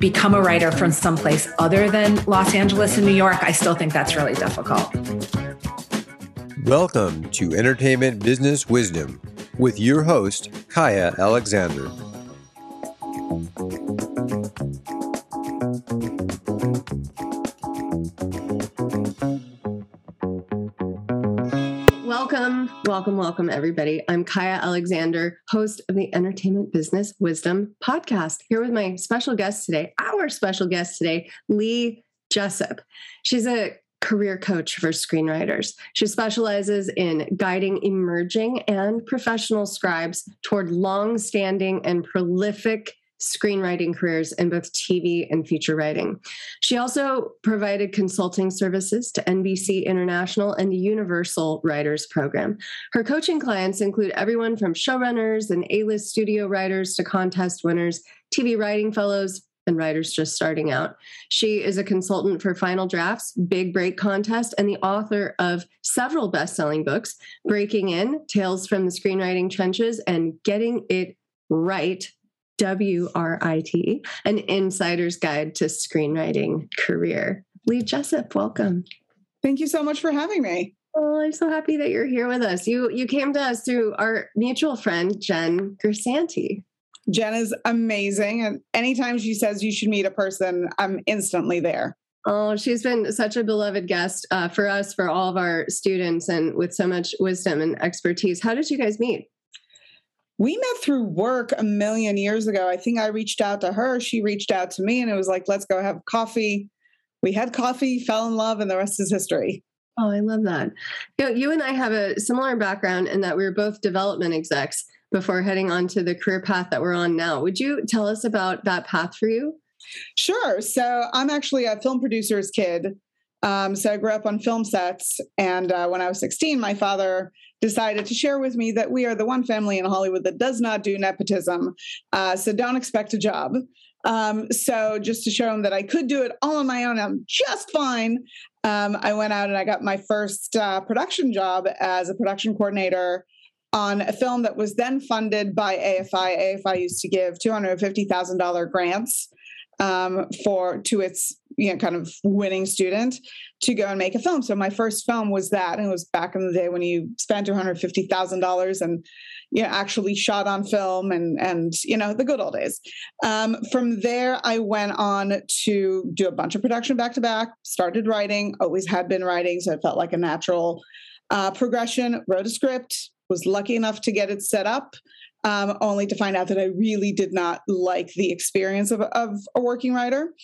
become a writer from someplace other than Los Angeles and New York, I still think that's really difficult. Welcome to Entertainment Business Wisdom with your host, Kaya Alexander. Welcome, welcome, everybody. I'm Kaya Alexander, host of the Entertainment Business Wisdom podcast, here with my special guest today, our special guest today, Lee Jessup. She's a career coach for screenwriters. She specializes in guiding emerging and professional scribes toward long standing and prolific screenwriting careers in both TV and feature writing. She also provided consulting services to NBC International and the Universal Writers Program. Her coaching clients include everyone from showrunners and A list studio writers to contest winners, TV writing fellows, and writers just starting out. She is a consultant for Final Draft's, Big Break Contest, and the author of several best selling books Breaking In, Tales from the Screenwriting Trenches, and Getting It Right W R I T, an insider's guide to screenwriting career. Lee Jessup, welcome. Thank you so much for having me. Oh, I'm so happy that you're here with us. You you came to us through our mutual friend Jen Grisanti. Jen is amazing, and anytime she says you should meet a person, I'm instantly there. Oh, she's been such a beloved guest uh, for us, for all of our students, and with so much wisdom and expertise. How did you guys meet? We met through work a million years ago. I think I reached out to her. She reached out to me, and it was like, let's go have coffee. We had coffee, fell in love, and the rest is history. Oh, I love that. You, know, you and I have a similar background in that we were both development execs before heading on to the career path that we're on now. Would you tell us about that path for you? Sure. So I'm actually a film producer's kid. Um, so I grew up on film sets. And uh, when I was 16, my father decided to share with me that we are the one family in Hollywood that does not do nepotism. Uh, so don't expect a job. Um, so just to show him that I could do it all on my own, I'm just fine. Um, I went out and I got my first uh, production job as a production coordinator on a film that was then funded by AFI. AFI used to give $250,000 grants um, for to its you know kind of winning student to go and make a film. So my first film was that, and it was back in the day when you spent two hundred fifty thousand dollars and you know actually shot on film and and you know the good old days. Um, from there, I went on to do a bunch of production back to back. Started writing, always had been writing, so it felt like a natural uh, progression. Wrote a script, was lucky enough to get it set up um, only to find out that I really did not like the experience of, of a working writer.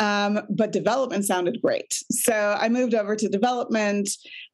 Um, but development sounded great. So I moved over to development,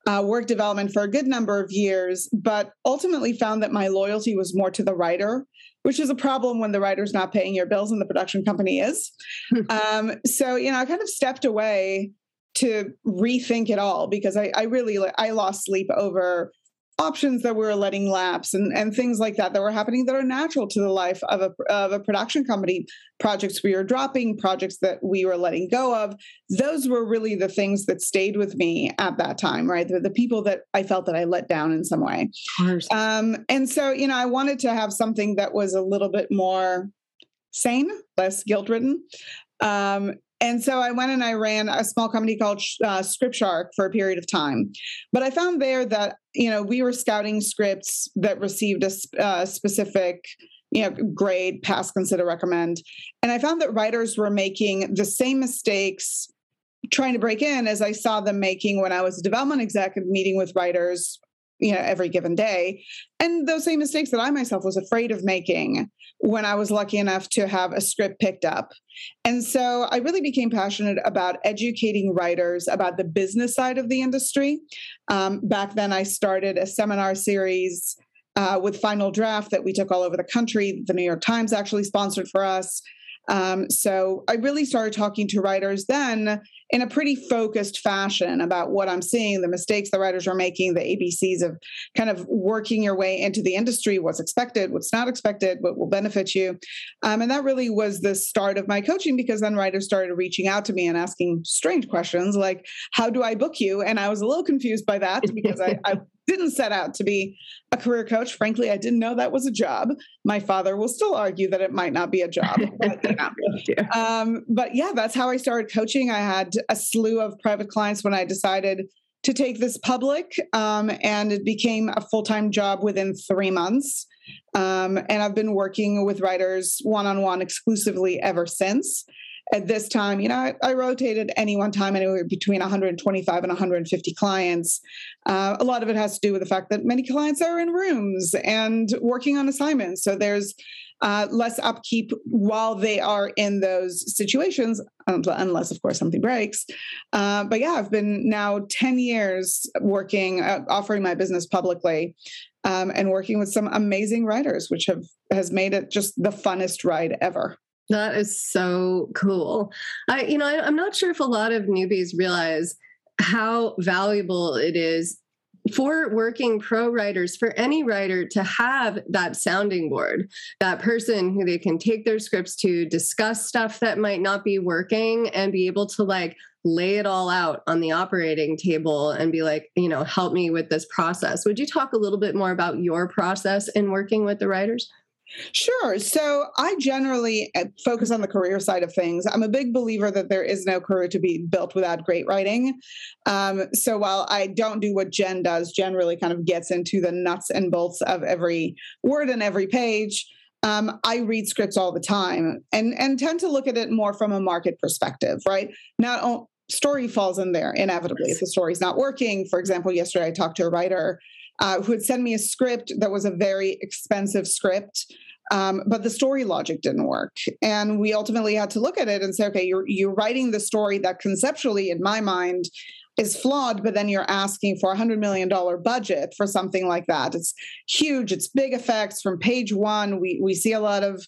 uh, work development for a good number of years, but ultimately found that my loyalty was more to the writer. Which is a problem when the writer's not paying your bills and the production company is. um, so, you know, I kind of stepped away to rethink it all because I, I really I lost sleep over options that we were letting lapse and, and things like that that were happening that are natural to the life of a, of a production company. Projects we were dropping projects that we were letting go of those were really the things that stayed with me at that time right? The, the people that i felt that i let down in some way. Um, and so you know i wanted to have something that was a little bit more sane less guilt ridden um, and so I went and I ran a small company called uh, ScriptShark for a period of time. But I found there that you know we were scouting scripts that received a uh, specific you know grade, pass, consider, recommend, and I found that writers were making the same mistakes trying to break in as I saw them making when I was a development executive meeting with writers you know every given day. And those same mistakes that i myself was afraid of making when i was lucky enough to have a script picked up. And so i really became passionate about educating writers about the business side of the industry. Um, back then i started a seminar series uh, with Final Draft that we took all over the country. The new york times actually sponsored for us. Um, so I really started talking to writers then in a pretty focused fashion about what I'm seeing, the mistakes the writers are making, the ABCs of kind of working your way into the industry, what's expected, what's not expected, what will benefit you. Um, and that really was the start of my coaching because then writers started reaching out to me and asking strange questions like, How do I book you? And I was a little confused by that because I, I didn't set out to be a career coach. Frankly, I didn't know that was a job. My father will still argue that it might not be a job. But, um, but yeah, that's how I started coaching. I had a slew of private clients when I decided to take this public, um, and it became a full time job within three months. Um, and I've been working with writers one on one exclusively ever since at this time, you know, I, I, rotated any one time anywhere between 125 and 150 clients. Uh, a lot of it has to do with the fact that many clients are in rooms and working on assignments. So there's uh, less upkeep while they are in those situations, unless, of course, something breaks. Uh, but yeah, I've been now 10 years working, uh, offering my business publicly. Um, and working with some amazing writers, which have has made it just the funnest ride ever. That is so cool. I, you know, I, I'm not sure if a lot of newbies realize how valuable it is for working pro writers, for any writer to have that sounding board, that person who they can take their scripts to, discuss stuff that might not be working, and be able to like lay it all out on the operating table and be like, you know, help me with this process. Would you talk a little bit more about your process in working with the writers? Sure. So I generally uh, focus on the career side of things. I'm a big believer that there is no career to be built without great writing. Um, so while I don't do what Jen does, Jen really kind of gets into the nuts and bolts of every word and every page. Um, I read scripts all the time and and tend to look at it more from a market perspective, right? Not story falls in there inevitably if the story's not working. For example, yesterday I talked to a writer uh, who had sent me a script that was a very expensive script. Um, but the story logic didn't work. And we ultimately had to look at it and say, okay, you're, you're writing the story that conceptually, in my mind, is flawed, but then you're asking for a $100 million budget for something like that. It's huge, it's big effects from page one. We, we see a lot of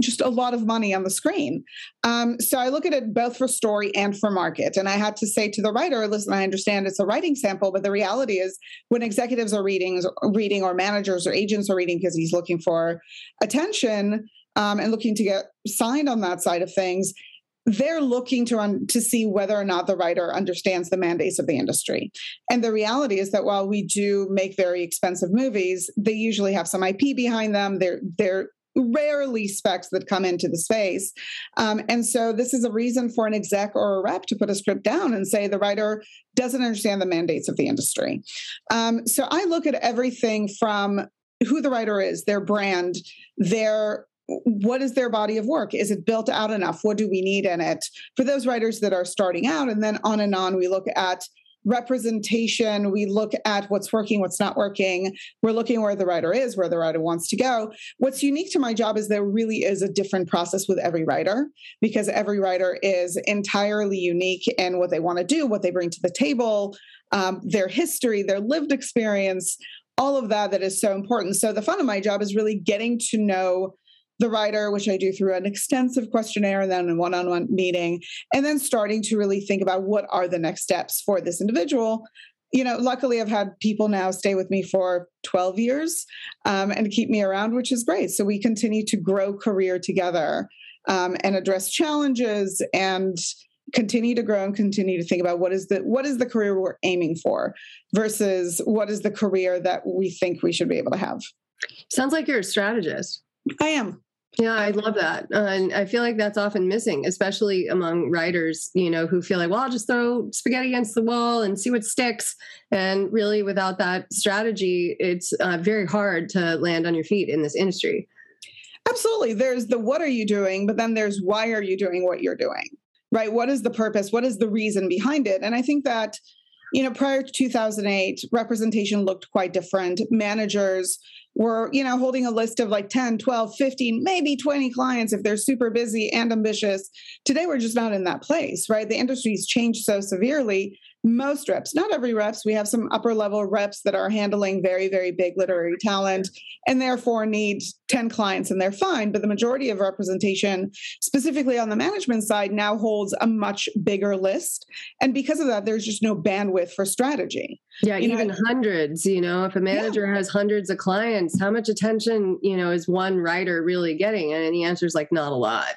just a lot of money on the screen. Um, so I look at it both for story and for market. And I had to say to the writer, listen, I understand it's a writing sample, but the reality is when executives are reading, reading or managers or agents are reading because he's looking for attention um, and looking to get signed on that side of things, they're looking to run to see whether or not the writer understands the mandates of the industry. And the reality is that while we do make very expensive movies, they usually have some IP behind them. They're they're rarely specs that come into the space. Um, and so this is a reason for an exec or a rep to put a script down and say the writer doesn't understand the mandates of the industry. Um, so I look at everything from who the writer is, their brand, their what is their body of work? Is it built out enough? What do we need in it? For those writers that are starting out, and then on and on, we look at representation. We look at what's working, what's not working. We're looking where the writer is, where the writer wants to go. What's unique to my job is there really is a different process with every writer because every writer is entirely unique in what they want to do, what they bring to the table, um, their history, their lived experience, all of that that is so important. So the fun of my job is really getting to know the writer, which I do through an extensive questionnaire and then a one on one meeting, and then starting to really think about what are the next steps for this individual. You know, luckily, I've had people now stay with me for 12 years um, and keep me around, which is great. So we continue to grow career together um, and address challenges and continue to grow and continue to think about what is the what is the career we're aiming for versus what is the career that we think we should be able to have sounds like you're a strategist i am yeah, I love that. Uh, and I feel like that's often missing, especially among writers, you know, who feel like, well, I'll just throw spaghetti against the wall and see what sticks. And really, without that strategy, it's uh, very hard to land on your feet in this industry. Absolutely. There's the what are you doing, but then there's why are you doing what you're doing, right? What is the purpose? What is the reason behind it? And I think that you know, prior to 2008, representation looked quite different. Managers were, you know, holding a list of like 10, 12, 15, maybe 20 clients if they're super busy and ambitious. Today, we're just not in that place, right? The industry's changed so severely most reps, not every reps. We have some upper level reps that are handling very, very big literary talent and therefore need 10 clients and they're fine. But the majority of representation, specifically on the management side, now holds a much bigger list. And because of that, there's just no bandwidth for strategy. Yeah, you even know, hundreds, you know, if a manager yeah. has hundreds of clients, how much attention, you know, is one writer really getting? And the answer is like not a lot.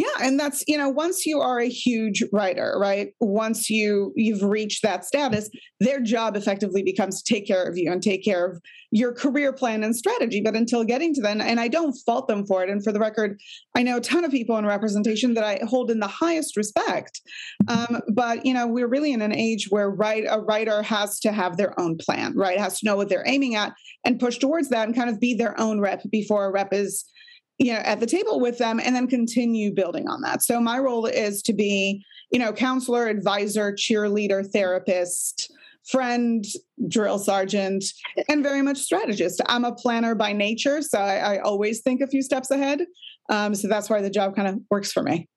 Yeah, and that's you know once you are a huge writer, right? Once you you've reached that status, their job effectively becomes to take care of you and take care of your career plan and strategy. But until getting to then, and I don't fault them for it. And for the record, I know a ton of people in representation that I hold in the highest respect. Um, but you know, we're really in an age where write a writer has to have their own plan, right? Has to know what they're aiming at and push towards that and kind of be their own rep before a rep is you know at the table with them and then continue building on that. So my role is to be you know counselor advisor cheerleader therapist friend drill sergeant and very much strategist. I'm a planner by nature so i, I always think a few steps ahead. Um, so that's why the job kind of works for me.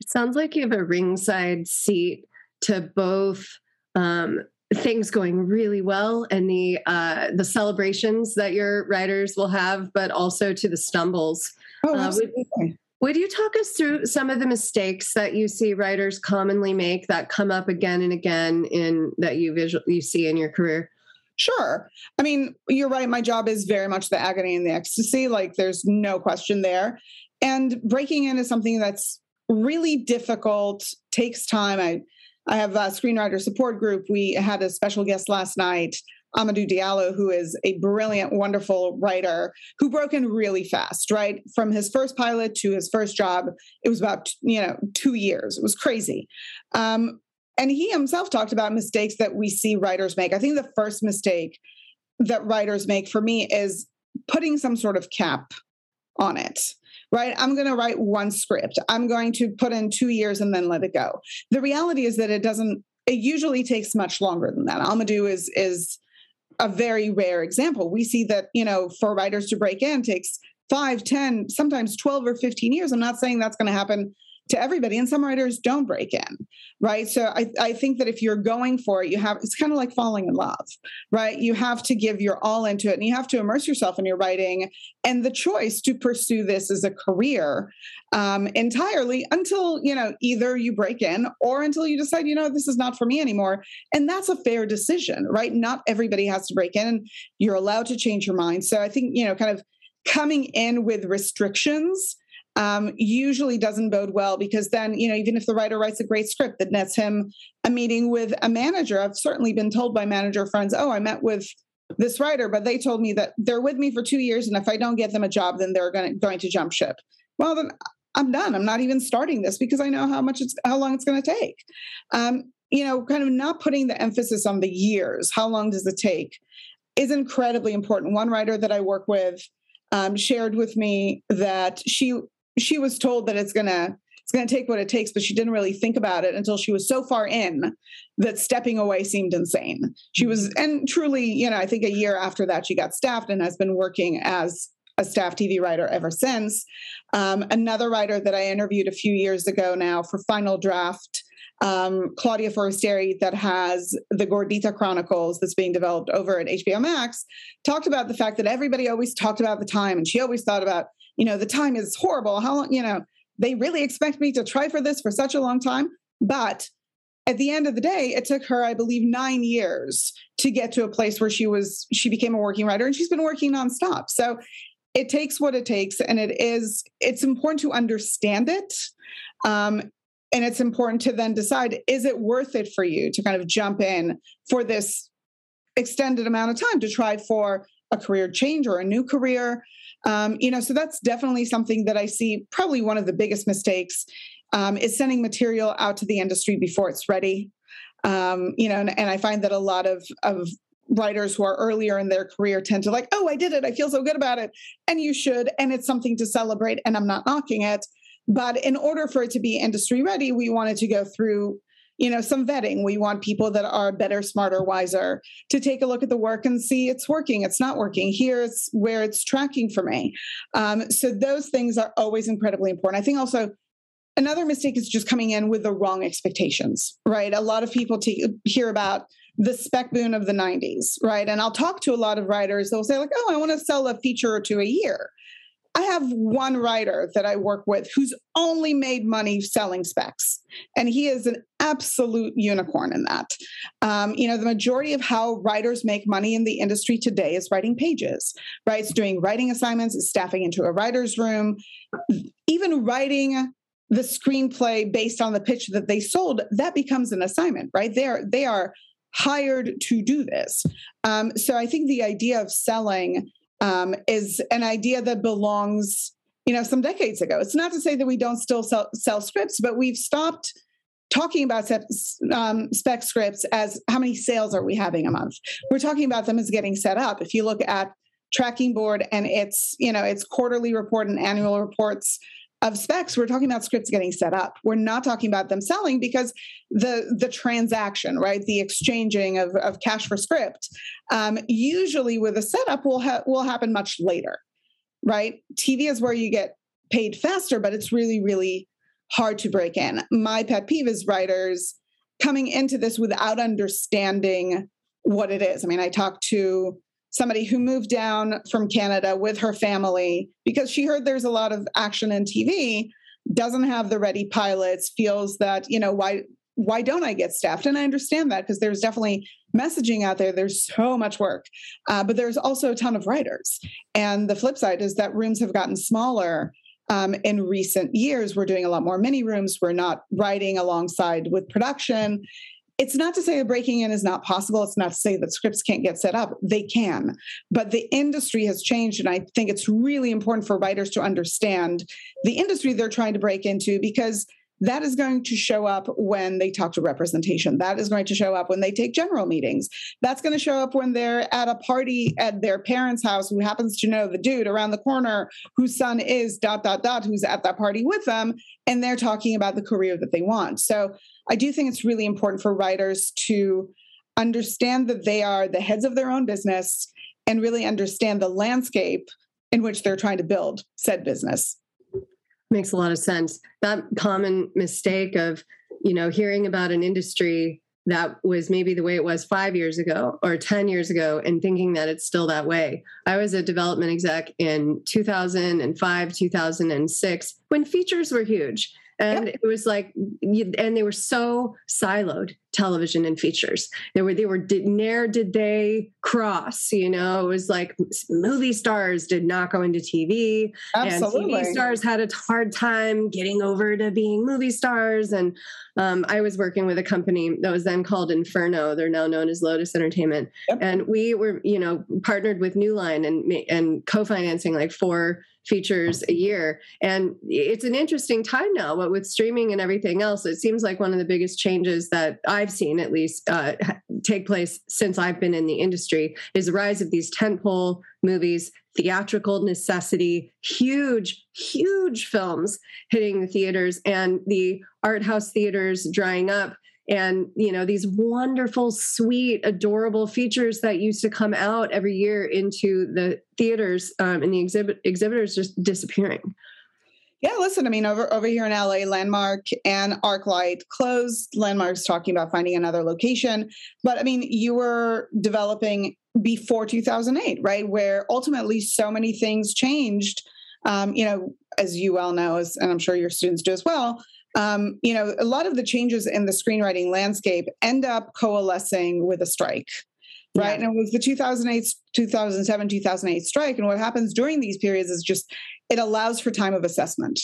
It sounds like you have a ringside seat to both um, things going really well and the uh, the celebrations that your writers will have, but also to the stumbles. Oh. Uh, would, would you talk us through some of the mistakes that you see writers commonly make that come up again and again in that you visual you see in your career? Sure. I mean, you're right. My job is very much the agony and the ecstasy. Like, there's no question there. And breaking in is something that's really difficult, takes time. I I have a screenwriter support group. We had a special guest last night, Amadou Diallo, who is a brilliant, wonderful writer who broke in really fast, right? From his first pilot to his first job, it was about, you know, two years. It was crazy. Um, and he himself talked about mistakes that we see writers make. I think the first mistake that writers make for me is putting some sort of cap on it right? I'm going to write one script. I'm going to put in two years and then let it go. The reality is that it doesn't, it usually takes much longer than that. Amadou is, is a very rare example. We see that, you know, for writers to break in takes five, ten, sometimes 12 or 15 years. I'm not saying that's going to happen to everybody and some writers don't break in right? So I, I think that if you're going for it you have it's kind of like falling in love right? You have to give your all into it and you have to immerse yourself in your writing and the choice to pursue this as a career um, entirely until you know either you break in or until you decide you know this is not for me anymore and that's a fair decision right? Not everybody has to break in and you're allowed to change your mind. So i think you know kind of coming in with restrictions um, usually doesn't bode well because then, you know, even if the writer writes a great script that nets him a meeting with a manager, I've certainly been told by manager friends, oh, I met with this writer, but they told me that they're with me for two years, and if I don't get them a job, then they're going to, going to jump ship. Well, then I'm done. I'm not even starting this because I know how much it's how long it's going to take. Um, you know, kind of not putting the emphasis on the years. How long does it take? Is incredibly important. One writer that I work with um, shared with me that she she was told that it's gonna it's gonna take what it takes, but she didn't really think about it until she was so far in that stepping away seemed insane. She was, and truly, you know, I think a year after that she got staffed and has been working as a staff TV writer ever since. Um, another writer that I interviewed a few years ago now for Final Draft. Um, Claudia Forestieri, that has the Gordita Chronicles that's being developed over at HBO Max, talked about the fact that everybody always talked about the time, and she always thought about you know, the time is horrible. How long, you know, they really expect me to try for this for such a long time. But at the end of the day, it took her, I believe, nine years to get to a place where she was, she became a working writer and she's been working nonstop. So it takes what it takes. And it is, it's important to understand it. Um, and it's important to then decide is it worth it for you to kind of jump in for this extended amount of time to try for a career change or a new career? Um, you know so that's definitely something that i see probably one of the biggest mistakes um, is sending material out to the industry before it's ready. Um, you know and, and i find that a lot of of writers who are earlier in their career tend to like oh i did it. I feel so good about it. And you should and it's something to celebrate and i'm not knocking it but in order for it to be industry ready we wanted to go through you know some vetting. We want people that are better smarter wiser to take a look at the work and see it's working it's not working. Here's where it's tracking for me. Um, so those things are always incredibly important. I think also another mistake is just coming in with the wrong expectations right? A lot of people t- hear about the spec boom of the 90s right? And i'll talk to a lot of writers. They'll say like oh i want to sell a feature or two a year I have one writer that I work with who's only made money selling specs, and he is an absolute unicorn in that. Um, you know, the majority of how writers make money in the industry today is writing pages, right? It's doing writing assignments, it's staffing into a writer's room, even writing the screenplay based on the pitch that they sold. That becomes an assignment, right? They are they are hired to do this. Um, so I think the idea of selling um, is an idea that belongs, you know, some decades ago. It's not to say that we don't still sell, sell scripts, but we've stopped talking about um, spec scripts as how many sales are we having a month. We're talking about them as getting set up. If you look at Tracking Board and its, you know, its quarterly report and annual reports of specs we're talking about scripts getting set up. We're not talking about them selling because the the transaction right? The exchanging of, of cash for script um, usually with a setup will ha- will happen much later right? Tv is where you get paid faster but it's really really hard to break in. My pet peeve is writers coming into this without understanding what it is. I mean i talked to somebody who moved down from Canada with her family because she heard there's a lot of action in TV, doesn't have the ready pilots, feels that, you know, why why don't I get staffed? And I understand that because there's definitely messaging out there. There's so much work, uh, but there's also a ton of writers. And the flip side is that rooms have gotten smaller. Um, in recent years, we're doing a lot more mini rooms. We're not writing alongside with production it's not to say that breaking in is not possible. It's not to say that scripts can't get set up. They can. But the industry has changed. And I think it's really important for writers to understand the industry they're trying to break into because that is going to show up when they talk to representation. That is going to show up when they take general meetings. That's going to show up when they're at a party at their parents' house who happens to know the dude around the corner whose son is dot, dot, dot, who's at that party with them. And they're talking about the career that they want. So I do think it's really important for writers to understand that they are the heads of their own business and really understand the landscape in which they're trying to build said business. Makes a lot of sense. That common mistake of, you know, hearing about an industry that was maybe the way it was five years ago or 10 years ago and thinking that it's still that way. I was a development exec in 2005, 2006 when features were huge. And yep. it was like, and they were so siloed television and features. They were, they were, did, ne'er did they cross, you know, it was like movie stars did not go into TV. Absolutely. And TV stars had a hard time getting over to being movie stars. And um, I was working with a company that was then called Inferno. They're now known as Lotus Entertainment. Yep. And we were, you know, partnered with New Line and, and co-financing like four features a year. And it's an interesting time now, but with streaming and everything else, it seems like one of the biggest changes that I've seen, at least, uh, take place since I've been in the industry is the rise of these tentpole movies, theatrical necessity, huge, huge films hitting the theaters, and the art house theaters drying up and you know these wonderful sweet adorable features that used to come out every year into the theaters um, and the exhibit exhibitors just disappearing. Yeah listen i mean over over here in la Landmark and ArcLight closed. Landmark's talking about finding another location. But i mean you were developing before 2008 right? Where ultimately so many things changed. Um, you know as you well know as, and i'm sure your students do as well um, you know, a lot of the changes in the screenwriting landscape end up coalescing with a strike. Right. Yeah. And it was the 2008, 2007, 2008 strike. And what happens during these periods is just it allows for time of assessment.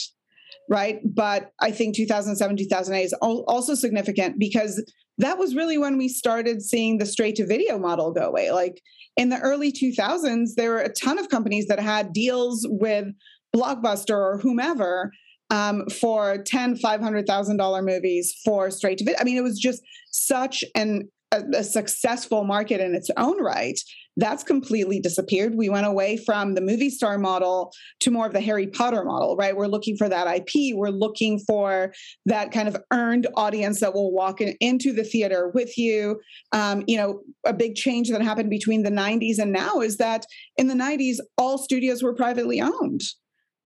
right? But I think 2007, 2008 is also significant because that was really when we started seeing the straight to video model go away. Like in the early 2000s, there were a ton of companies that had deals with Blockbuster or whomever um, for ten, five hundred thousand dollar movies for straight to video. I mean, it was just such an a, a, successful market in its own right. That's completely disappeared. We went away from the movie star model to more of the Harry Potter model, right? We're looking for that IP. We're looking for that kind of earned audience that will walk in, into the theater with you. Um, you know, a big change that happened between the 90s and now is that in the 90s, all studios were privately owned.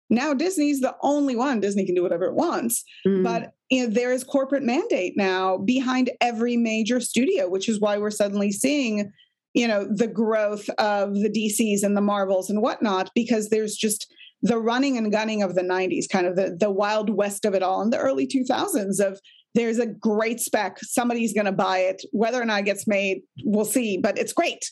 Now Disney's the only one. Disney can do whatever it wants, mm. but you know, there is corporate mandate now behind every major studio, which is why we're suddenly seeing, you know, the growth of the DCs and the Marvels and whatnot, because there's just the running and gunning of the 90s, kind of the, the wild west of it all in the early 2000s of there's a great spec somebody's going to buy it whether or not it gets made we'll see but it's great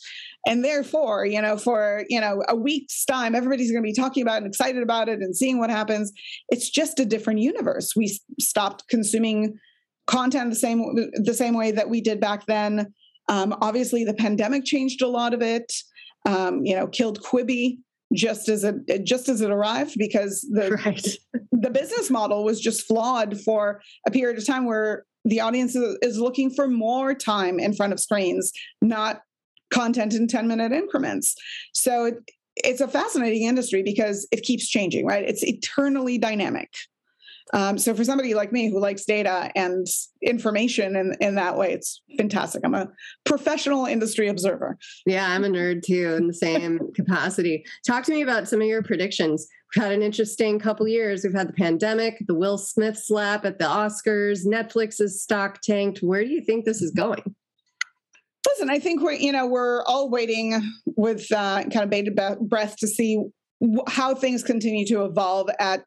and therefore you know for you know a week's time everybody's going to be talking about it and excited about it and seeing what happens. It's just a different universe. We stopped consuming content the same the same way that we did back then. Um, obviously the pandemic changed a lot of it. Um, you know killed Quibi just as it just as it arrived because the right. the business model was just flawed for a period of time where the audience is looking for more time in front of screens not content in 10 minute increments so it, it's a fascinating industry because it keeps changing right it's eternally dynamic um, so for somebody like me who likes data and information in, in that way, it's fantastic. I'm a professional industry observer. Yeah, I'm a nerd too in the same capacity. Talk to me about some of your predictions. We've had an interesting couple years. We've had the pandemic, the Will Smith slap at the Oscars, Netflix's stock tanked. Where do you think this is going? Listen, I think we're you know we're all waiting with uh, kind of bated breath to see how things continue to evolve at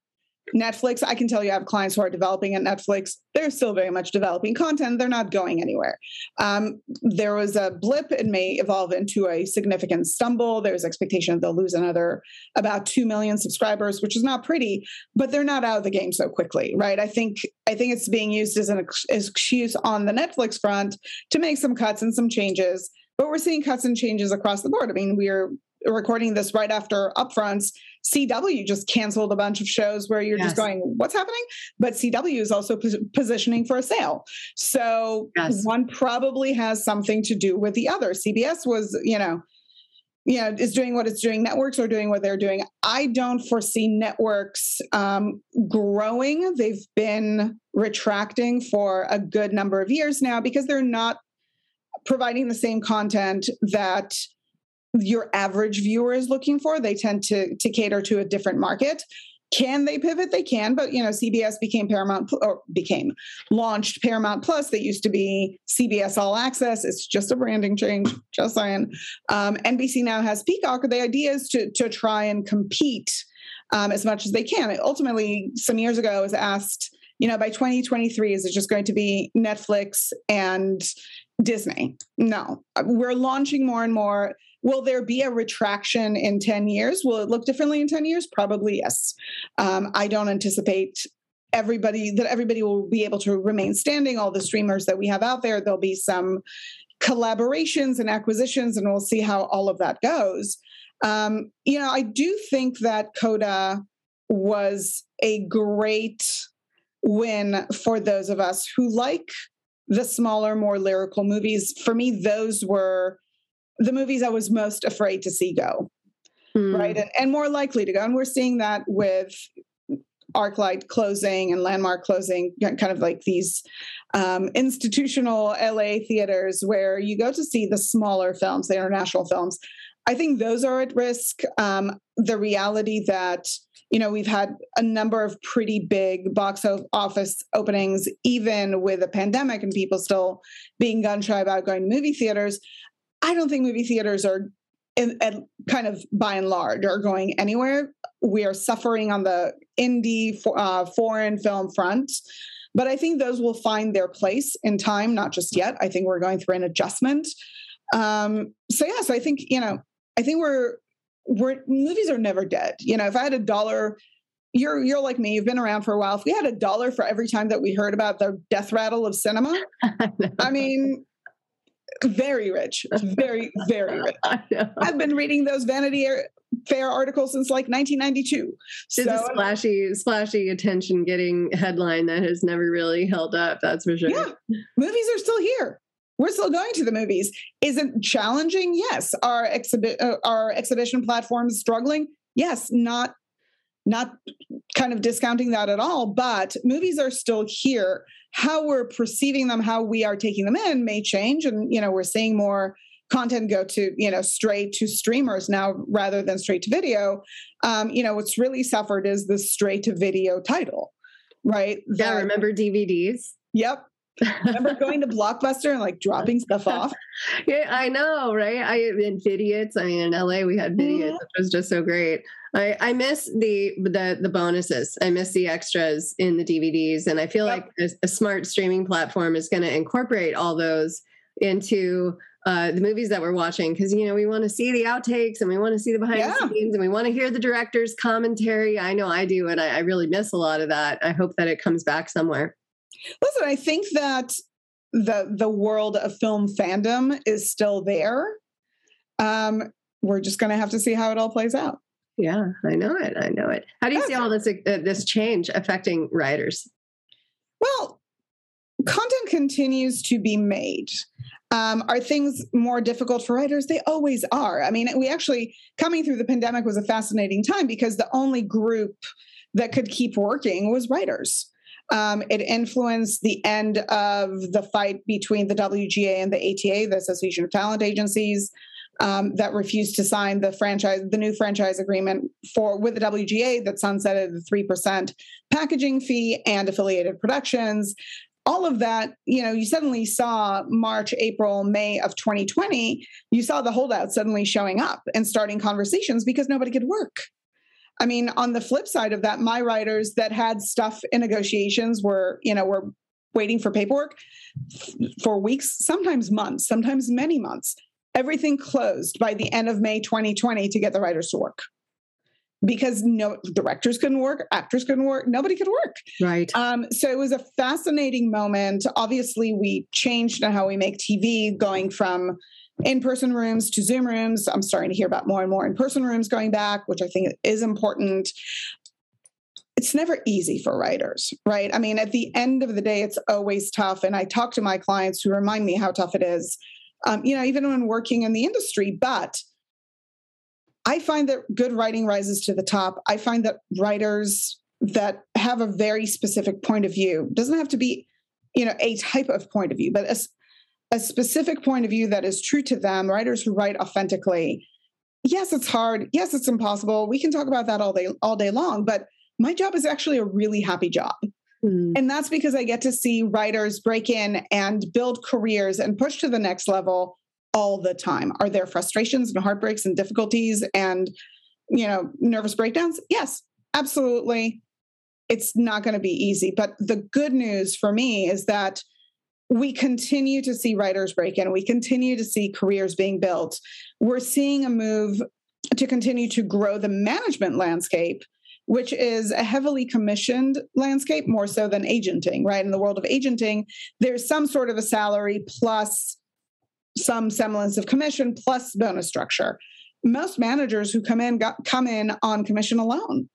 Netflix, I can tell you I have clients who are developing at Netflix. They're still very much developing content. They're not going anywhere. Um, there was a blip. It may evolve into a significant stumble. There's expectation they'll lose another about 2 million subscribers, which is not pretty, but they're not out of the game so quickly, right? I think, I think it's being used as an excuse on the Netflix front to make some cuts and some changes but we're seeing cuts and changes across the board. I mean, we're recording this right after upfronts, CW just canceled a bunch of shows where you're yes. just going, what's happening? But CW is also pos- positioning for a sale. So yes. one probably has something to do with the other. CBS was, you know, you know, is doing what it's doing. Networks are doing what they're doing. I don't foresee networks um, growing. They've been retracting for a good number of years now because they're not providing the same content that your average viewer is looking for. They tend to to cater to a different market. Can they pivot? They can, but you know, CBS became Paramount or became launched Paramount Plus. That used to be CBS All Access. It's just a branding change. Just saying. Um, NBC now has Peacock. The idea is to to try and compete um, as much as they can. Ultimately, some years ago, I was asked, you know, by 2023, is it just going to be Netflix and Disney? No, we're launching more and more Will there be a retraction in 10 years? Will it look differently in 10 years? Probably yes. Um, I don't anticipate everybody that everybody will be able to remain standing all the streamers that we have out there there'll be some collaborations and acquisitions and we'll see how all of that goes um, you know i do think that CODA was a great win for those of us who like the smaller more lyrical movies for me those were the movies I was most afraid to see go, mm. right? And, and, more likely to go. And we're seeing that with ArcLight closing and Landmark closing, kind of like these um, institutional LA theaters where you go to see the smaller films, the international films. I think those are at risk. Um, the reality that you know we've had a number of pretty big box office openings, even with a pandemic, and people still being gun shy about going to movie theaters. I don't think movie theaters are in, in, kind of by and large are going anywhere. We are suffering on the indie uh, foreign film front, but I think those will find their place in time, not just yet. I think we're going through an adjustment. Um, so yeah, so I think you know, I think we're we're movies are never dead. You know, if I had a dollar you're you're like me. You've been around for a while. If we had a dollar for every time that we heard about the death rattle of cinema, I mean, very rich, very very rich. I've been reading those Vanity Fair articles since like 1992. It's so, a splashy, splashy attention getting headline that has never really held up. That's for sure. Yeah, movies are still here. We're still going to the movies. Is it challenging? Yes. Are exhibit uh, our exhibition platforms struggling? Yes. Not not kind of discounting that at all, but movies are still here. How we're perceiving them, how we are taking them in may change. And, you know, we're seeing more content go to, you know, straight to streamers now rather than straight to video. Um, you know, what's really suffered is the straight to video title, right? Yeah, that, remember DVDs? Yep. Remember going to Blockbuster and like dropping stuff off? Yeah, I know, right? I in Vidiots. I mean, in LA we had Vidiots, mm-hmm. which was just so great. I, I miss the the the bonuses. I miss the extras in the DVDs, and I feel yep. like a, a, smart streaming platform is going to incorporate all those into uh, the movies that we're watching because you know we want to see the outtakes and we want to see the behind yeah. the scenes and we want to hear the director's commentary. I know I do, and I, I really miss a lot of that. I hope that it comes back somewhere. Listen, I think that the the world of film fandom is still there. Um, we're just going to have to see how it all plays out. Yeah, I know it. I know it. How do you see all this uh, this change affecting writers? Well, content continues to be made. Um, are things more difficult for writers? They always are. I mean, we actually coming through the pandemic was a fascinating time because the only group that could keep working was writers. Um, it influenced the end of the fight between the WGA and the ATA, the Association of Talent Agencies um, that refused to sign the franchise, the new franchise agreement for with the WGA that sunsetted the three percent packaging fee and affiliated productions. All of that, you know, you suddenly saw March, April, May of 2020. You saw the holdouts suddenly showing up and starting conversations because nobody could work. I mean, on the flip side of that, my writers that had stuff in negotiations were, you know, were waiting for paperwork for weeks, sometimes months, sometimes many months everything closed by the end of May 2020 to get the writers to work because no directors couldn't work, actors couldn't work, nobody could work. Right. Um, so it was a fascinating moment. Obviously, we changed how we make TV, going from in-person rooms to Zoom rooms. I'm starting to hear about more and more in-person rooms going back, which I think is important. It's never easy for writers, right? I mean, at the end of the day, it's always tough. And I talk to my clients who remind me how tough it is um, you know, even when working in the industry. But I find that good writing rises to the top. I find that writers that have a very specific point of view doesn't have to be, you know, a type of point of view, but a, a specific point of view that is true to them. Writers who write authentically. Yes, it's hard. Yes, it's impossible. We can talk about that all day all day long. But my job is actually a really happy job. Mm. And that's because I get to see writers break in and build careers and push to the next level all the time. Are there frustrations and heartbreaks and difficulties and you know nervous breakdowns? Yes, absolutely. It's not going to be easy, but the good news for me is that we continue to see writers break in. We continue to see careers being built. We're seeing a move to continue to grow the management landscape which is a heavily commissioned landscape more so than agenting, right? In the world of agenting, there's some sort of a salary plus some semblance of commission plus bonus structure. Most managers who come in got, come in on commission alone.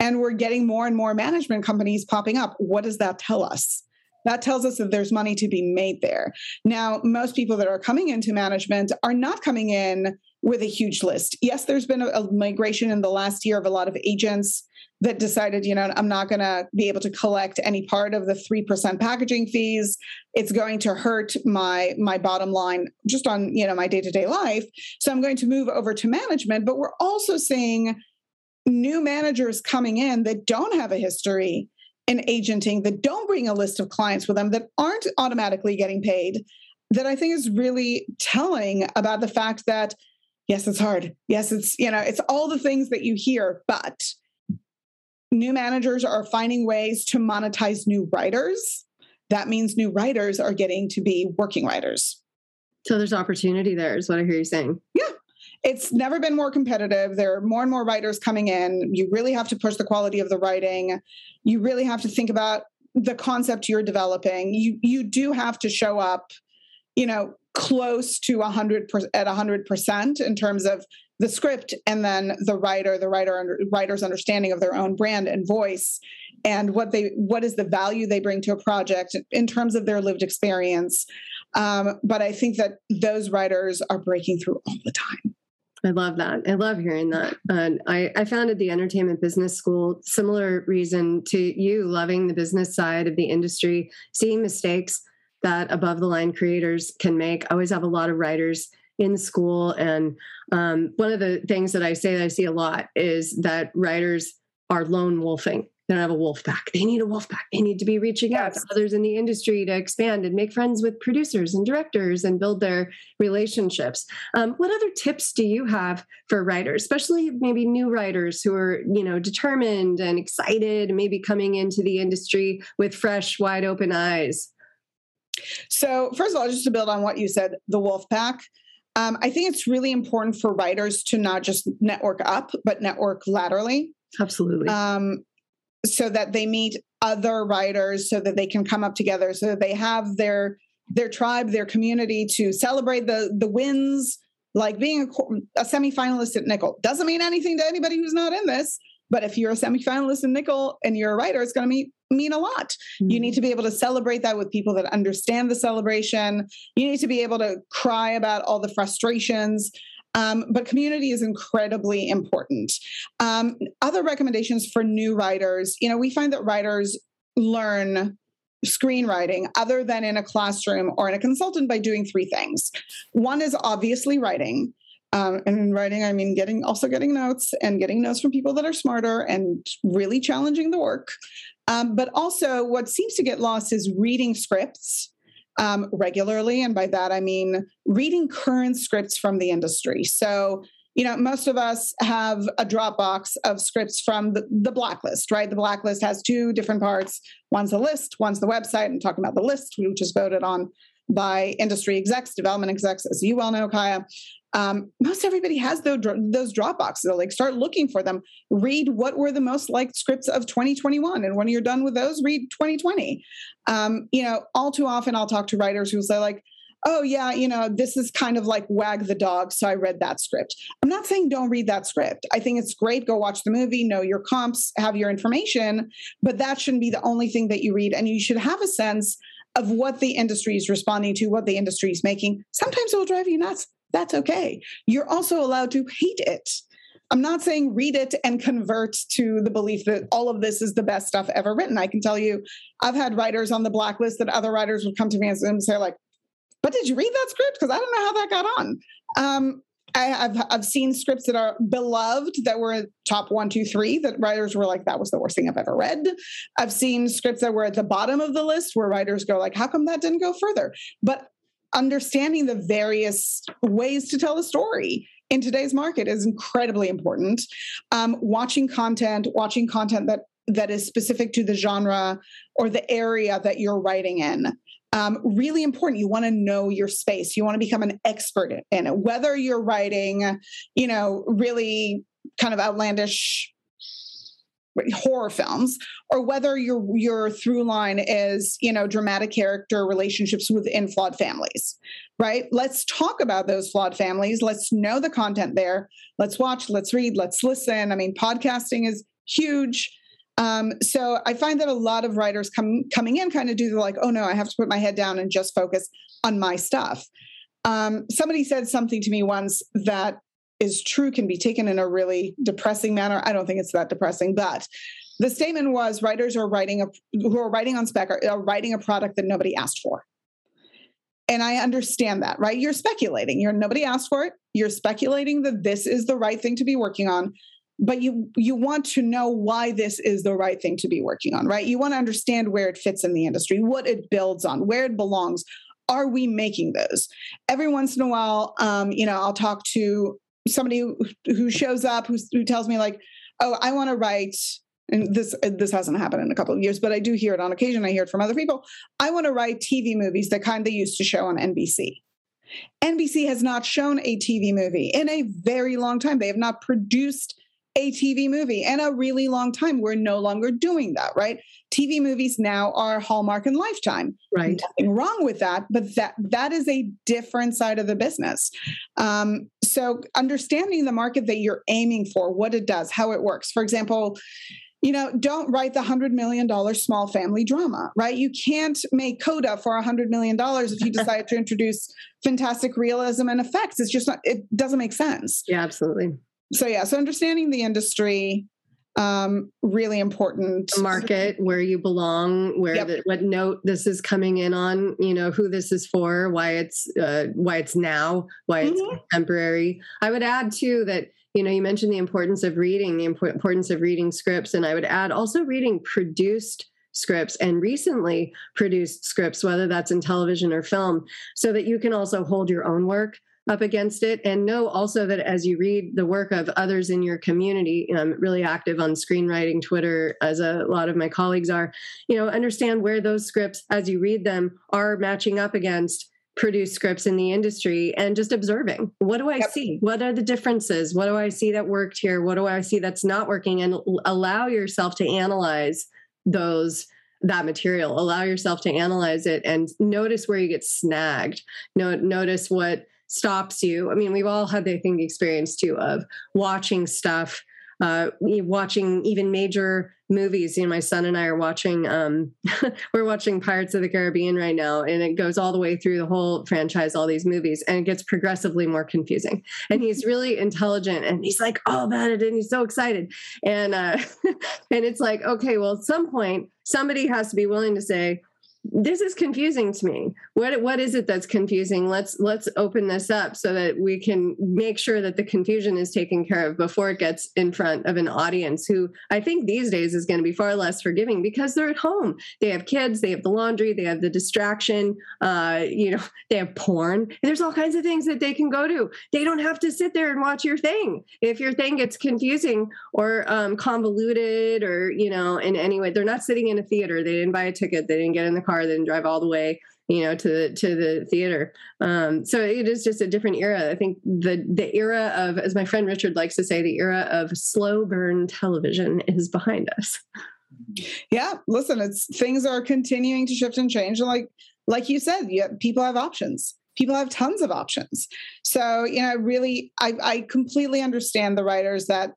And we're getting more and more management companies popping up. What does that tell us? That tells us that there's money to be made there. Now, most people that are coming into management are not coming in with a huge list. Yes, there's been a, a migration in the last year of a lot of agents that decided, you know, I'm not going to be able to collect any part of the 3% packaging fees. It's going to hurt my my bottom line just on, you know, my day-to-day life. So I'm going to move over to management, but we're also seeing new managers coming in that don't have a history in agenting, that don't bring a list of clients with them, that aren't automatically getting paid, that I think is really telling about the fact that yes, it's hard. Yes, it's, you know, it's all the things that you hear, but new managers are finding ways to monetize new writers. That means new writers are getting to be working writers. So there's opportunity there, is what I hear you saying. Yeah. it's never been more competitive. There are more and more writers coming in. You really have to push the quality of the writing. You really have to think about the concept you're developing. You you do have to show up, you know, close to a hundred at a hundred percent in terms of the script and then the writer the writer writer's understanding of their own brand and voice and what they what is the value they bring to a project in terms of their lived experience um, but i think that those writers are breaking through all the time I love that. I love hearing that. And I, I founded the Entertainment Business School. Similar reason to you, loving the business side of the industry, seeing mistakes that above the line creators can make. I always have a lot of writers in school. And um, one of the things that I say that I see a lot is that writers are lone wolfing. They don't have a wolf pack. They need a wolf pack. They need to be reaching out to others in the industry to expand and make friends with producers and directors and build their relationships. Um, what other tips do you have for writers, especially maybe new writers who are, you know, determined and excited, maybe coming into the industry with fresh, wide open eyes? So, first of all, just to build on what you said, the wolf pack. Um, I think it's really important for writers to not just network up, but network laterally. Absolutely. Um, so that they meet other writers, so that they can come up together, so that they have their their tribe, their community to celebrate the the wins. Like being a, a semifinalist at Nicholl doesn't mean anything to anybody who's not in this. But if you're a semifinalist in Nicholl and you're a writer, it's going to mean mean a lot. Mm-hmm. You need to be able to celebrate that with people that understand the celebration. You need to be able to cry about all the frustrations. Um, but community is incredibly important. Um, other recommendations for new writers, you know, we find that writers learn screenwriting other than in a classroom or in a consultant by doing three things. One is obviously writing. Um, and in writing, I mean getting also getting notes and getting notes from people that are smarter and really challenging the work. Um, but also, what seems to get lost is reading scripts um, regularly, and by that I mean reading current scripts from the industry. So you know, most of us have a Dropbox of scripts from the, the, blacklist, right? The blacklist has two different parts. One's the list, one's the website. And talking about the list, which is voted on by industry execs, development execs, as you well know, Kaya um, most everybody has those, those Dropboxes. They'll like start looking for them. Read what were the most liked scripts of 2021, and when you're done with those, read 2020. Um, you know, all too often I'll talk to writers who say like, "Oh yeah, you know, this is kind of like Wag the Dog," so I read that script. I'm not saying don't read that script. I think it's great. Go watch the movie, know your comps, have your information, but that shouldn't be the only thing that you read, and you should have a sense of what the industry is responding to, what the industry is making. Sometimes it will drive you nuts that's okay. You're also allowed to hate it. I'm not saying read it and convert to the belief that all of this is the best stuff ever written. I can tell you, I've had writers on the blacklist that other writers would come to me and say, like, but did you read that script? Because I don't know how that got on. Um, I, have I've seen scripts that are beloved that were top one, two, three that writers were like, that was the worst thing I've ever read. I've seen scripts that were at the bottom of the list where writers go like, how come that didn't go further? But understanding the various ways to tell a story in today's market is incredibly important. Um, watching content, watching content that that is specific to the genre or the area that you're writing in. Um, really important. You want to know your space. You want to become an expert in it. Whether you're writing, you know, really kind of outlandish horror films or whether your your through line is you know dramatic character relationships within flawed families right? Let's talk about those flawed families. Let's know the content there. Let's watch. Let's read. Let's listen. I mean podcasting is huge um, so i find that a lot of writers come coming in kind of do the like oh no i have to put my head down and just focus on my stuff um, somebody said something to me once that is true can be taken in a really depressing manner. I don't think it's that depressing, but the statement was writers are writing a who are writing on spec are, are writing a product that nobody asked for. And I understand that, right? You're speculating. You're nobody asked for it. You're speculating that this is the right thing to be working on but you you want to know why this is the right thing to be working on right you want to understand where it fits in the industry what it builds on where it belongs are we making those every once in a while um, you know i'll talk to somebody who, shows up who, who tells me like, oh, I want to write and this this hasn't happened in a couple of years, but I do hear it on occasion. I hear it from other people. I want to write TV movies, the kind they used to show on NBC. NBC has not shown a TV movie in a very long time. They have not produced a TV movie in a really long time. We're no longer doing that, right? TV movies now are Hallmark and Lifetime. Right. Nothing wrong with that, but that that is a different side of the business. Um, so understanding the market that you're aiming for, what it does, how it works. For example, you know, don't write the hundred million dollar small family drama, right? You can't make CODA for a hundred million dollars if you decide to introduce fantastic realism and effects. It's just not. It doesn't make sense. Yeah, absolutely. So yeah, so understanding the industry, um, really important. The market, where you belong, where Yep. the, what note this is coming in on, you know, who this is for, why it's uh, why it's now, why it's Mhm. contemporary. I would add too that you know you mentioned the importance of reading, the impor- importance of reading scripts, and I would add also reading produced scripts and recently produced scripts, whether that's in television or film, so that you can also hold your own work up against it. And know also that as you read the work of others in your community you know, i'm really active on screenwriting twitter as a lot of my colleagues are you know understand where those scripts as you read them are matching up against produced scripts in the industry and just observing. What do i Yep. see? What are the differences? What do i see that worked here? What do i see that's not working? And allow yourself to analyze those that material. Allow yourself to analyze it and notice where you get snagged. No, notice what stops you i mean we've all had i think the experience too of watching stuff uh, watching even major movies. You know, my son and I are watching. Um, we're watching Pirates of the Caribbean right now, and it goes all the way through the whole franchise, all these movies, and it gets progressively more confusing. And he's really intelligent, and he's like all about it, and he's so excited. And uh, and it's like, okay, well, at some point, somebody has to be willing to say, this is confusing to me. What what is it that's confusing? Let's let's open this up so that we can make sure that the confusion is taken care of before it gets in front of an audience who i think these days is going to be far less forgiving because they're at home. They have kids they have the laundry they have the distraction uh you know they have porn. There's all kinds of things that they can go to. They don't have to sit there and watch your thing. If your thing gets confusing or um, convoluted or you know in any way they're not sitting in a theater. They didn't buy a ticket. They didn't get in the car didn't drive all the way you know to the to the theater. Um, so it is just a different era. I think the the era of as my friend richard likes to say the era of slow burn television is behind us. Yeah listen it's things are continuing to shift and change. And like like you said yeah, people have options. People have tons of options. So you know really I, I completely understand the writers that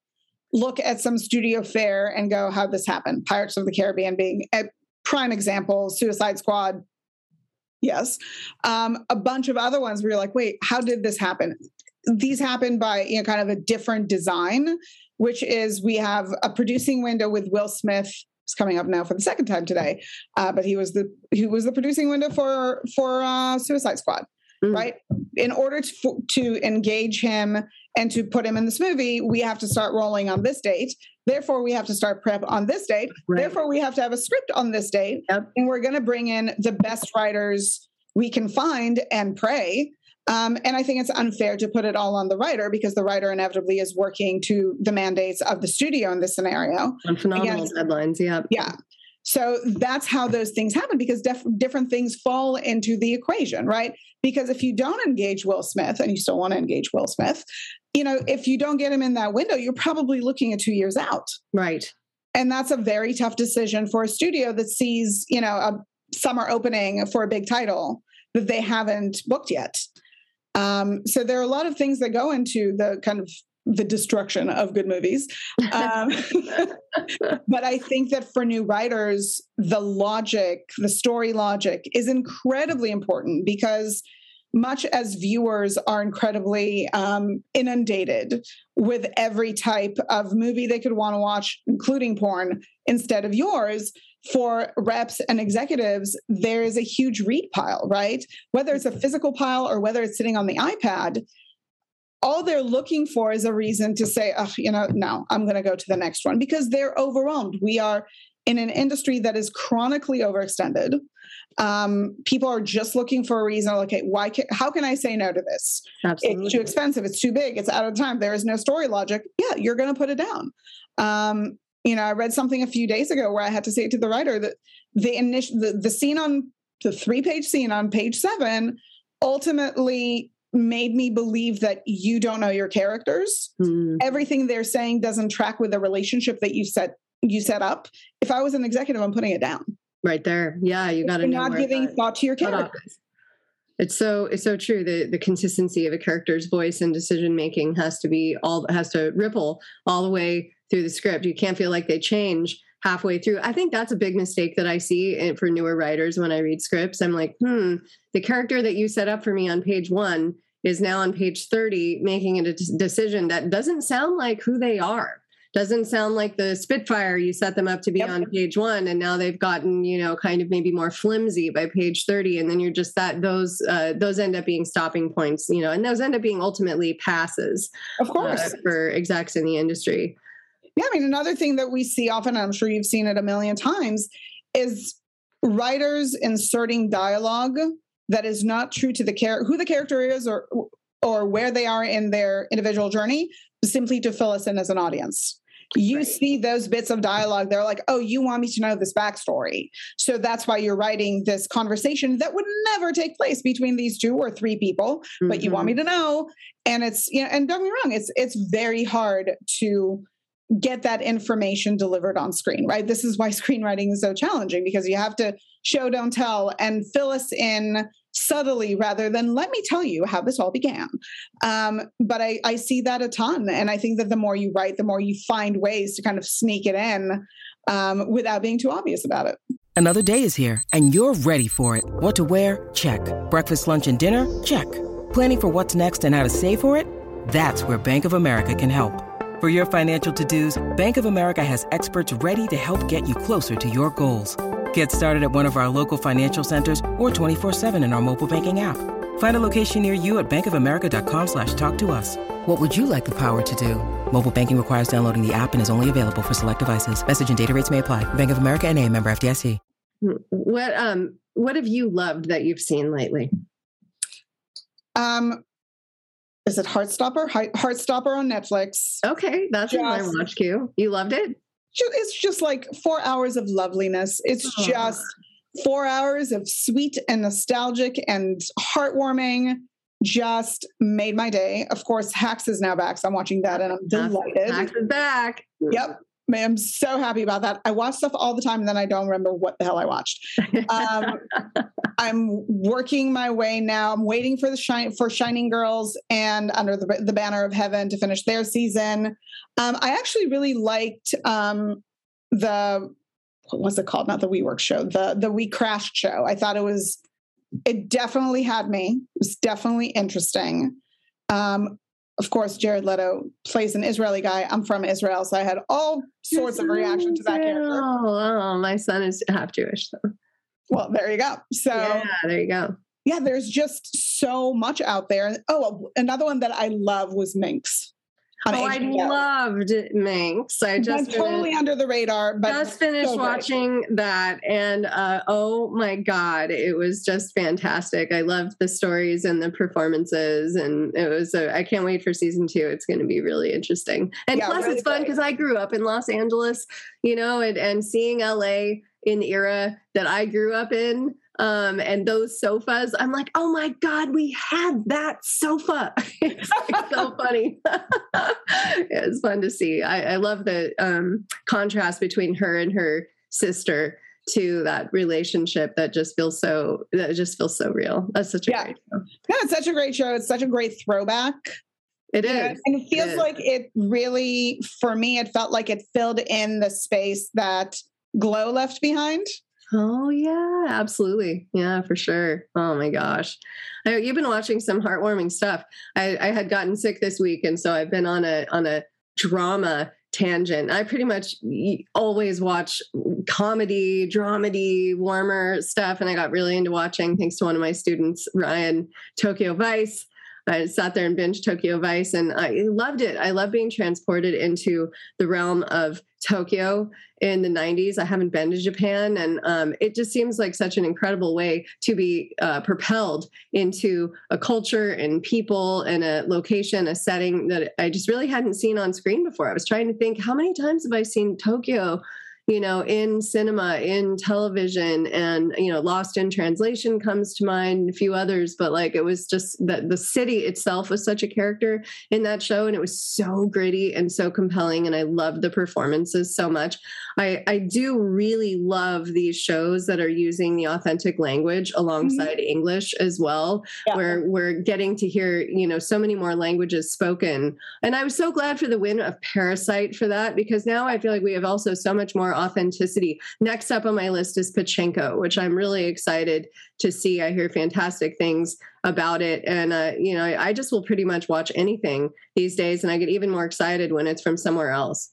look at some studio fare and go how this happened pirates of the caribbean being a prime example suicide squad. Yes. Um, a bunch of other ones where you're like wait how did this happen? These happen by you know kind of a different design which is we have a producing window with will smith. It's coming up now for the second time today. Uh, but he was the he was the producing window for for uh, suicide squad Mm. right? In order to, to engage him and to put him in this movie we have to start rolling on this date therefore we have to start prep on this date Right. therefore we have to have a script on this date Yep. and we're going to bring in the best writers we can find and pray um, and I think it's unfair to put it all on the writer because the writer inevitably is working to the mandates of the studio in this scenario. on phenomenal Again, deadlines yeah Yeah. So that's how those things happen because def- different things fall into the equation, right? Because if you don't engage Will Smith and you still want to engage Will Smith, you know, if you don't get him in that window, you're probably looking at two years out. right And that's a very tough decision for a studio that sees, you know, a summer opening for a big title that they haven't booked yet. Um, so there are a lot of things that go into the kind of the destruction of good movies. Um, but I think that for new writers, the logic, the story logic is incredibly important because much as viewers are incredibly um, inundated with every type of movie they could want to watch, including porn, instead of yours, for reps and executives, there is a huge read pile, right? Whether it's a physical pile or whether it's sitting on the iPad, all they're looking for is a reason to say, oh, you know, no, I'm going to go to the next one because they're overwhelmed. We are in an industry that is chronically overextended. Um, people are just looking for a reason. Like, Okay, why? Can, how can I say no to this? absolutely It's too expensive. It's too big. It's out of time. There is no story logic. Yeah, you're going to put it down. Um, you know, I read something a few days ago where I had to say to the writer that the initial the, the scene on the three page scene on page seven ultimately made me believe that you don't know your characters. Mm. Everything they're saying doesn't track with the relationship that you set you set up. If I was an executive, I'm putting it down. Right there. Yeah, you got to know not giving that thought to your cutoff character. It's so it's so true. The the consistency of a character's voice and decision making has to be all has to ripple all the way through the script. You can't feel like they change halfway through. I think that's a big mistake that I see in- for newer writers when I read scripts. I'm like, hmm, the character that you set up for me on page one is now on page 30 making a de- decision that doesn't sound like who they are. Doesn't sound like the Spitfire you set them up to be Yep. on page one, and now they've gotten you know kind of maybe more flimsy by page thirty, and then you're just that those uh, those end up being stopping points, you know, and those end up being ultimately passes Of uh, course. for execs in the industry. Yeah, I mean, another thing that we see often, and I'm sure you've seen it a million times, is writers inserting dialogue that is not true to the character, who the character is, or or where they are in their individual journey, simply to fill us in as an audience. You Right. see those bits of dialogue, they're like, oh, you want me to know this backstory. So that's why you're writing this conversation that would never take place between these two or three people, but you want me mm-hmm. to know. And it's, you know, and don't get me wrong, it's it's very hard to get that information delivered on screen, right? This is why screenwriting is so challenging because you have to show, don't tell, and fill us in subtly rather than let me tell you how this all began. Um, but I, I see that a ton. And I think that the more you write, the more you find ways to kind of sneak it in um, without being too obvious about it. Another day is here, and you're ready for it. What to wear? Check. Breakfast, lunch, and dinner? Check. Planning for what's next and how to save for it? That's where Bank of America can help. For your financial to dos, Bank of America has experts ready to help get you closer to your goals. Get started at one of our local financial centers or 24-7 in our mobile banking app. Find a location near you at bankofamerica.com slash talk to us. What would you like the power to do? Mobile banking requires downloading the app and is only available for select devices. Message and data rates may apply. Bank of America and a member FDIC. What um what have you loved that you've seen lately? Um, is it Heartstopper? Heartstopper on Netflix. Okay, that's in my Just- watch queue. You loved it? It's just like four hours of loveliness. It's just four hours of sweet and nostalgic and heartwarming. Just made my day. Of course, Hacks is now back, so I'm watching that and I'm delighted. Max is back. Yep. I'm so happy about that. I watch stuff all the time and then I don't remember what the hell I watched. Um, I'm working my way now. I'm waiting for the shine for Shining Girls and Under the, the Banner of Heaven to finish their season. Um, I actually really liked um, the what was it called? Not the WeWork show, the the We Crashed show. I thought it was it definitely had me. It was definitely interesting. Um, of course, Jared Leto plays an Israeli guy. I'm from Israel, so I had all sorts of reaction to that character. Oh, my son is half Jewish. So. Well, there you go. So yeah, there you go. yeah, there's just so much out there. Oh, another one that I love was Minx. Oh, I loved Minx. I just totally finished, under the radar, but just finished so watching that, and uh, oh my god, it was just fantastic. I loved the stories and the performances, and it was. A, I can't wait for season two. It's going to be really interesting, and Yeah, plus really it's fun because I grew up in Los Angeles, you know, and and seeing LA in the era that I grew up in. Um, and those sofas, I'm like, oh my God, we had that sofa. it's like so funny. it's fun to see. I, I love the um, contrast between her and her sister to that relationship that just feels so that just feels so real. That's such a Yeah. great show. yeah, it's such a great show. It's such a great throwback. It is. And it feels is. like it really, for me, it felt like it filled in the space that Glow left behind. Oh yeah, absolutely. Yeah, for sure. Oh my gosh, I, you've been watching some heartwarming stuff. I, I had gotten sick this week, and so I've been on a on a drama tangent. I pretty much always watch comedy, dramedy, warmer stuff, and I got really into watching thanks to one of my students, Ryan, Tokyo Vice. I sat there and binged Tokyo Vice, and I loved it. I love being transported into the realm of Tokyo in the 90s. I haven't been to Japan, and um, it just seems like such an incredible way to be uh, propelled into a culture and people and a location, a setting that I just really hadn't seen on screen before. I was trying to think, how many times have I seen Tokyo? You know, in cinema, in television, and you know, Lost in Translation comes to mind, a few others, but like it was just that the city itself was such a character in that show, and it was so gritty and so compelling, and I loved the performances so much. I I do really love these shows that are using the authentic language alongside mm-hmm. English as well, yeah. where we're getting to hear you know so many more languages spoken, and I was so glad for the win of Parasite for that because now I feel like we have also so much more authenticity. Next up on my list is Pachinko, which I'm really excited to see. I hear fantastic things about it. And, uh, you know, I, just will pretty much watch anything these days. And I get even more excited when it's from somewhere else.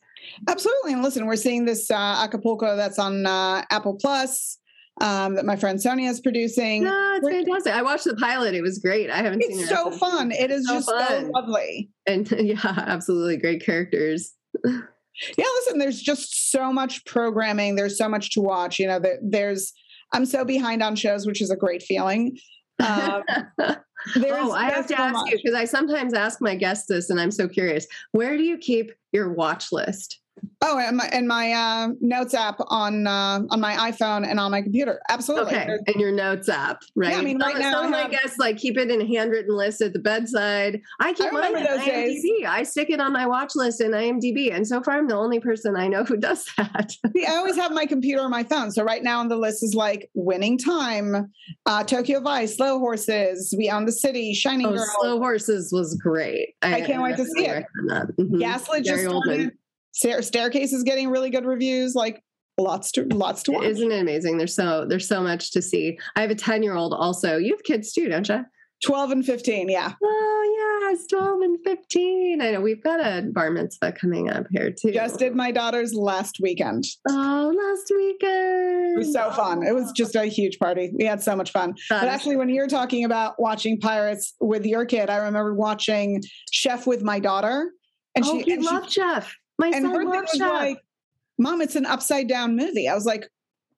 Absolutely. And listen, we're seeing this uh, Acapulco that's on uh, Apple Plus. Um, that my friend Sonia is producing. No, it's fantastic. I watched the pilot. It was great. I haven't it's seen it. so fun. It is so just fun. so lovely. And yeah, absolutely great characters. Yeah, listen, there's just so much programming. There's so much to watch. You know, there's, I'm so behind on shows, which is a great feeling. Um, oh, I have to so ask much. you because I sometimes ask my guests this, and I'm so curious. Where do you keep your watch list? Oh, and my, and my uh, notes app on uh, on my iPhone and on my computer. Absolutely. Okay, and your notes app, right? Yeah, I mean, right some, now some I, have, I guess like keep it in a handwritten list at the bedside. I keep I mine in IMDb. Days. I stick it on my watch list in IMDb, and so far I'm the only person I know who does that. See, I always have my computer or my phone. So right now on the list is like Winning Time, uh, Tokyo Vice, Slow Horses, We Beyond the City, Shining oh, Girl. Slow Horses was great. I, I can't wait to see it. Mm-hmm. Gaslit just started staircase is getting really good reviews like lots to lots to watch. Isn't it amazing? There's so there's so much to see. I have a 10 year old also. You have kids too don't you 12 and 15 yeah. Oh yeah 12 and 15 i know we've got a bar mitzvah coming up here too. Just did my daughter's last weekend. Oh last weekend. It was so fun. It was just a huge party. We had so much fun. That but actually when you're talking about watching pirates with your kid i remember watching chef with my daughter and oh, she, and loved she, chef my and thing was like, Mom, it's an upside down movie. I was like,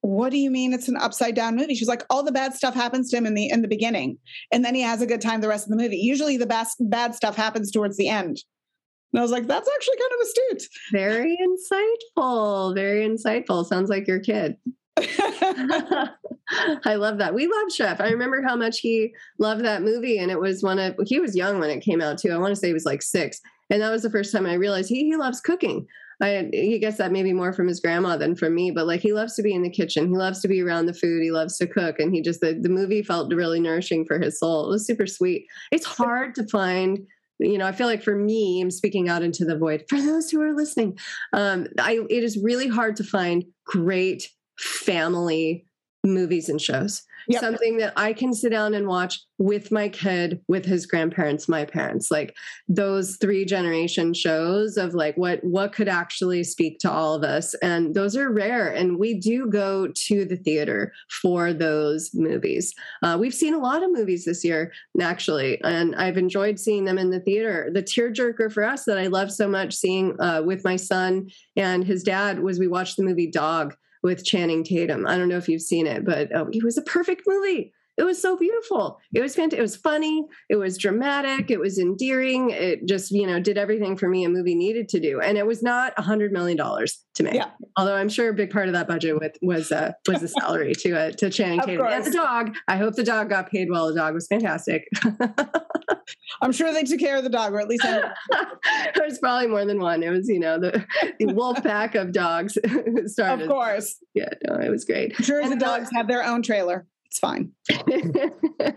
what do you mean it's an upside down movie? She's like, all the bad stuff happens to him in the in the beginning, and then he has a good time the rest of the movie. Usually, the best bad stuff happens towards the end. And I was like, that's actually kind of astute. Very insightful. Very insightful. Sounds like your kid. I love that. We love Chef. I remember how much he loved that movie, and it was one of he was young when it came out too. I want to say he was like six, and that was the first time I realized he he loves cooking. I he gets that maybe more from his grandma than from me, but like he loves to be in the kitchen. He loves to be around the food. He loves to cook, and he just the the movie felt really nourishing for his soul. It was super sweet. It's hard to find you know i feel like for me i'm speaking out into the void for those who are listening um, I, it is really hard to find great family movies and shows yep. something that I can sit down and watch with my kid, with his grandparents, my parents. Like those three generation shows of like what what could actually speak to all of us. And those are rare. And we do go to the theater for those movies. Uh, we've seen a lot of movies this year, actually, and I've enjoyed seeing them in the theater. The tearjerker for us that I love so much seeing uh, with my son and his dad was we watched the movie Dog with Channing Tatum. I don't know if you've seen it, but oh, it was a perfect movie. It was so beautiful. It was fantastic. It was funny. It was dramatic. It was endearing. It just, you know, did everything for me a movie needed to do. And it was not a hundred million dollars to make. Yeah. Although I'm sure a big part of that budget with, was uh, was the salary to uh, to Channing Tatum and the dog. I hope the dog got paid well. The dog was fantastic. I'm sure they took care of the dog, or at least I there was probably more than one. It was, you know, the, the wolf pack of dogs started. Of course. Yeah, no, it was great. I'm sure and the dogs have their own trailer it's fine.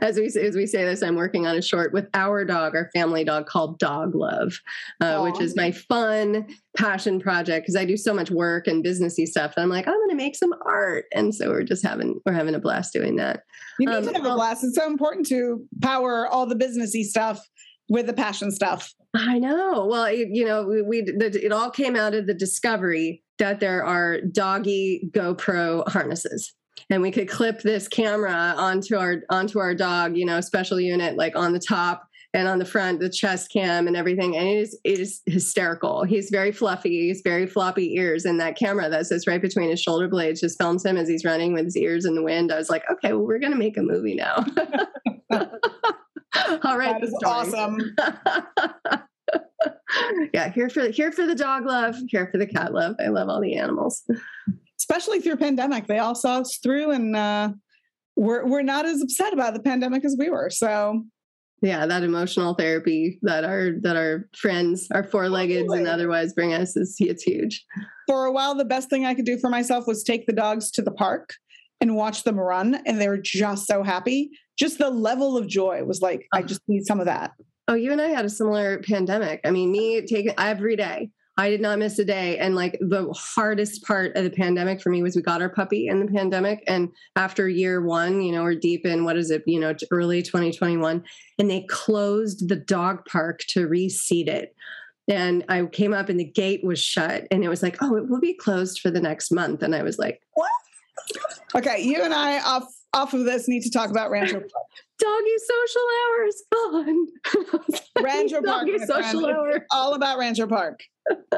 as we as we say this, I'm working on a short with our dog, our family dog, called Dog Love, uh, which is my fun passion project because I do so much work and businessy stuff. I'm like, I'm going to make some art, and so we're just having we're having a blast doing that. You need um, to have a blast. It's so important to power all the businessy stuff with the passion stuff. I know. Well, you know, we, we the, it all came out of the discovery that there are doggy GoPro harnesses and we could clip this camera onto our onto our dog you know special unit like on the top and on the front the chest cam and everything. And it is it is hysterical. He's very fluffy. He's very floppy ears. And that camera that sits right between his shoulder blades just films him as he's running with his ears in the wind. I was like okay well we're gonna make a movie now. All right that is awesome. Yeah, here for here for the dog love, here for the cat love. I love all the animals. Especially through pandemic, they all saw us through, and uh, we're we're not as upset about the pandemic as we were. So yeah, that emotional therapy that our that our friends, our four leggeds and otherwise bring us is it's huge. For a while, the best thing I could do for myself was take the dogs to the park and watch them run, and they were just so happy. Just the level of joy was like, I just need some of that. Oh, you and I had a similar pandemic. I mean, me taking every day. I did not miss a day. And like the hardest part of the pandemic for me was we got our puppy in the pandemic. And after year one, you know, we're deep in what is it, you know, early 2021, and they closed the dog park to reseed it. And I came up and the gate was shut and it was like, oh, it will be closed for the next month. And I was like, what? Okay, you and I off off of this need to talk about Rancho Park. Doggy social hours fun. Rancho Park. Doggy social hour. all about Rancho Park.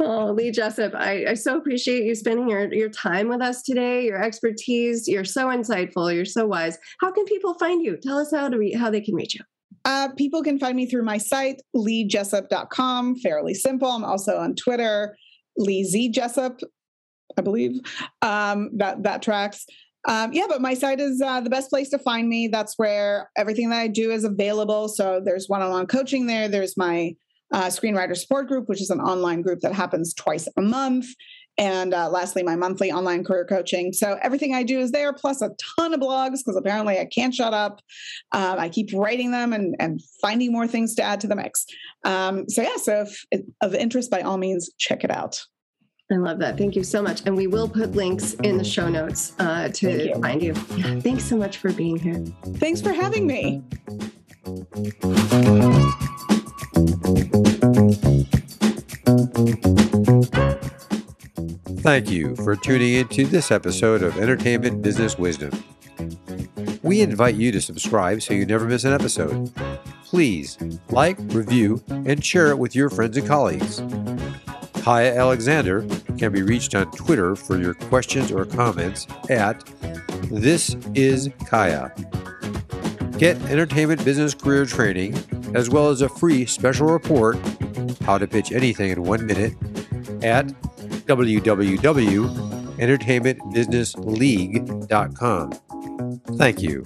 oh, Lee Jessup, I, I so appreciate you spending your, your time with us today, your expertise. You're so insightful. You're so wise. How can people find you? Tell us how to re- how they can reach you. Uh, people can find me through my site, leejessup.com. Fairly simple. I'm also on Twitter, Lee Z Jessup, I believe. Um, that that tracks. Um, yeah, but my site is uh, the best place to find me. That's where everything that I do is available. So there's one-on-one coaching there. There's my uh, screenwriter support group, which is an online group that happens twice a month. And uh, lastly, my monthly online career coaching. So everything I do is there, plus a ton of blogs because apparently I can't shut up. Um, I keep writing them and, and finding more things to add to the mix. Um, so yeah, so if, of interest, by all means, check it out. I love that. Thank you so much. And we will put links in the show notes uh, to you. find you. Yeah, thanks so much for being here. Thanks for having me. Thank you for tuning into this episode of Entertainment Business Wisdom. We invite you to subscribe so you never miss an episode. Please like, review, and share it with your friends and colleagues. Kaya Alexander can be reached on Twitter for your questions or comments at This Is Kaya. Get entertainment business career training as well as a free special report, How to Pitch Anything in One Minute, at www.entertainmentbusinessleague.com. Thank you.